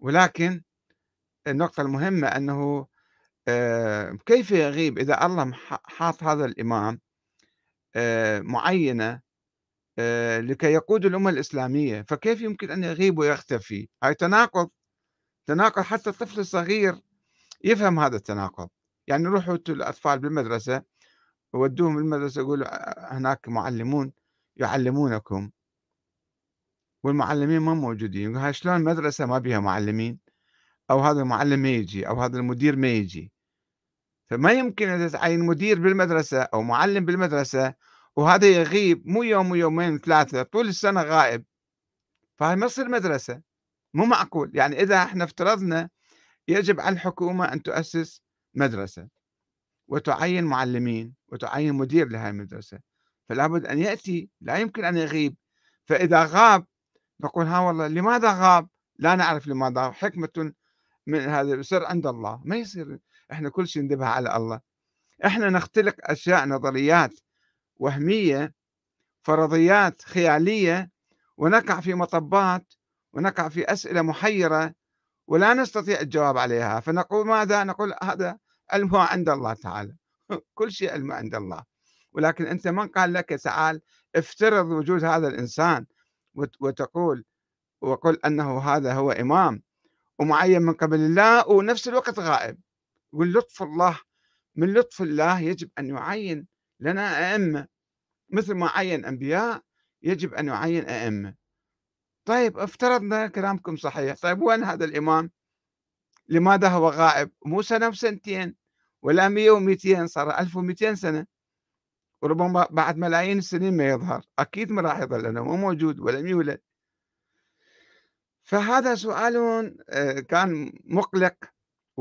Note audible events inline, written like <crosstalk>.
ولكن النقطة المهمة أنه آآ كيف يغيب إذا الله حاط هذا الإمام آآ معيّنة آآ لكي يقود الأمة الإسلامية، فكيف يمكن أن يغيب ويختفي؟ هاي تناقض، تناقض حتى الطفل الصغير يفهم هذا التناقض، يعني روحوا الأطفال بالمدرسة ودوهم المدرسة يقولوا هناك معلمون يعلمونكم. والمعلمين ما موجودين، هاي شلون مدرسة ما بيها معلمين؟ أو هذا المعلم ما يجي أو هذا المدير ما يجي. فما يمكن أن تعين مدير بالمدرسة أو معلم بالمدرسة وهذا يغيب مو يوم ويومين ثلاثة طول السنة غائب. فهي ما تصير مدرسة. مو معقول. يعني إذا إحنا افترضنا يجب على الحكومة أن تؤسس مدرسة وتعين معلمين وتعين مدير لهذه المدرسة. فلا بد أن يأتي لا يمكن أن يغيب. فإذا غاب نقول ها والله لماذا غاب؟ لا نعرف لماذا حكمة من هذا سر عند الله ما يصير إحنا كل شيء ندبها على الله. إحنا نختلق أشياء نظريات وهمية فرضيات خيالية ونقع في مطبات ونقع في أسئلة محيرة ولا نستطيع الجواب عليها. فنقول ماذا؟ نقول هذا علمه عند الله تعالى. <laughs> كل شيء علمه عند الله. ولكن أنت من قال لك تعال افترض وجود هذا الإنسان وتقول وقل أنه هذا هو إمام ومعين من قبل الله ونفس الوقت غائب. واللطف الله من لطف الله يجب أن يعين لنا أئمة. مثل ما عين أنبياء يجب أن يعين أئمة. طيب افترضنا كلامكم صحيح. طيب وين هذا الإمام؟ لماذا هو غائب؟ مو سنة وسنتين ولا مية ومئتين صار ألف ومئتين سنة. وربما بعد ملايين السنين ما يظهر. أكيد ما راح يظل لأنه مو موجود ولم يولد. فهذا سؤال آه، كان مقلق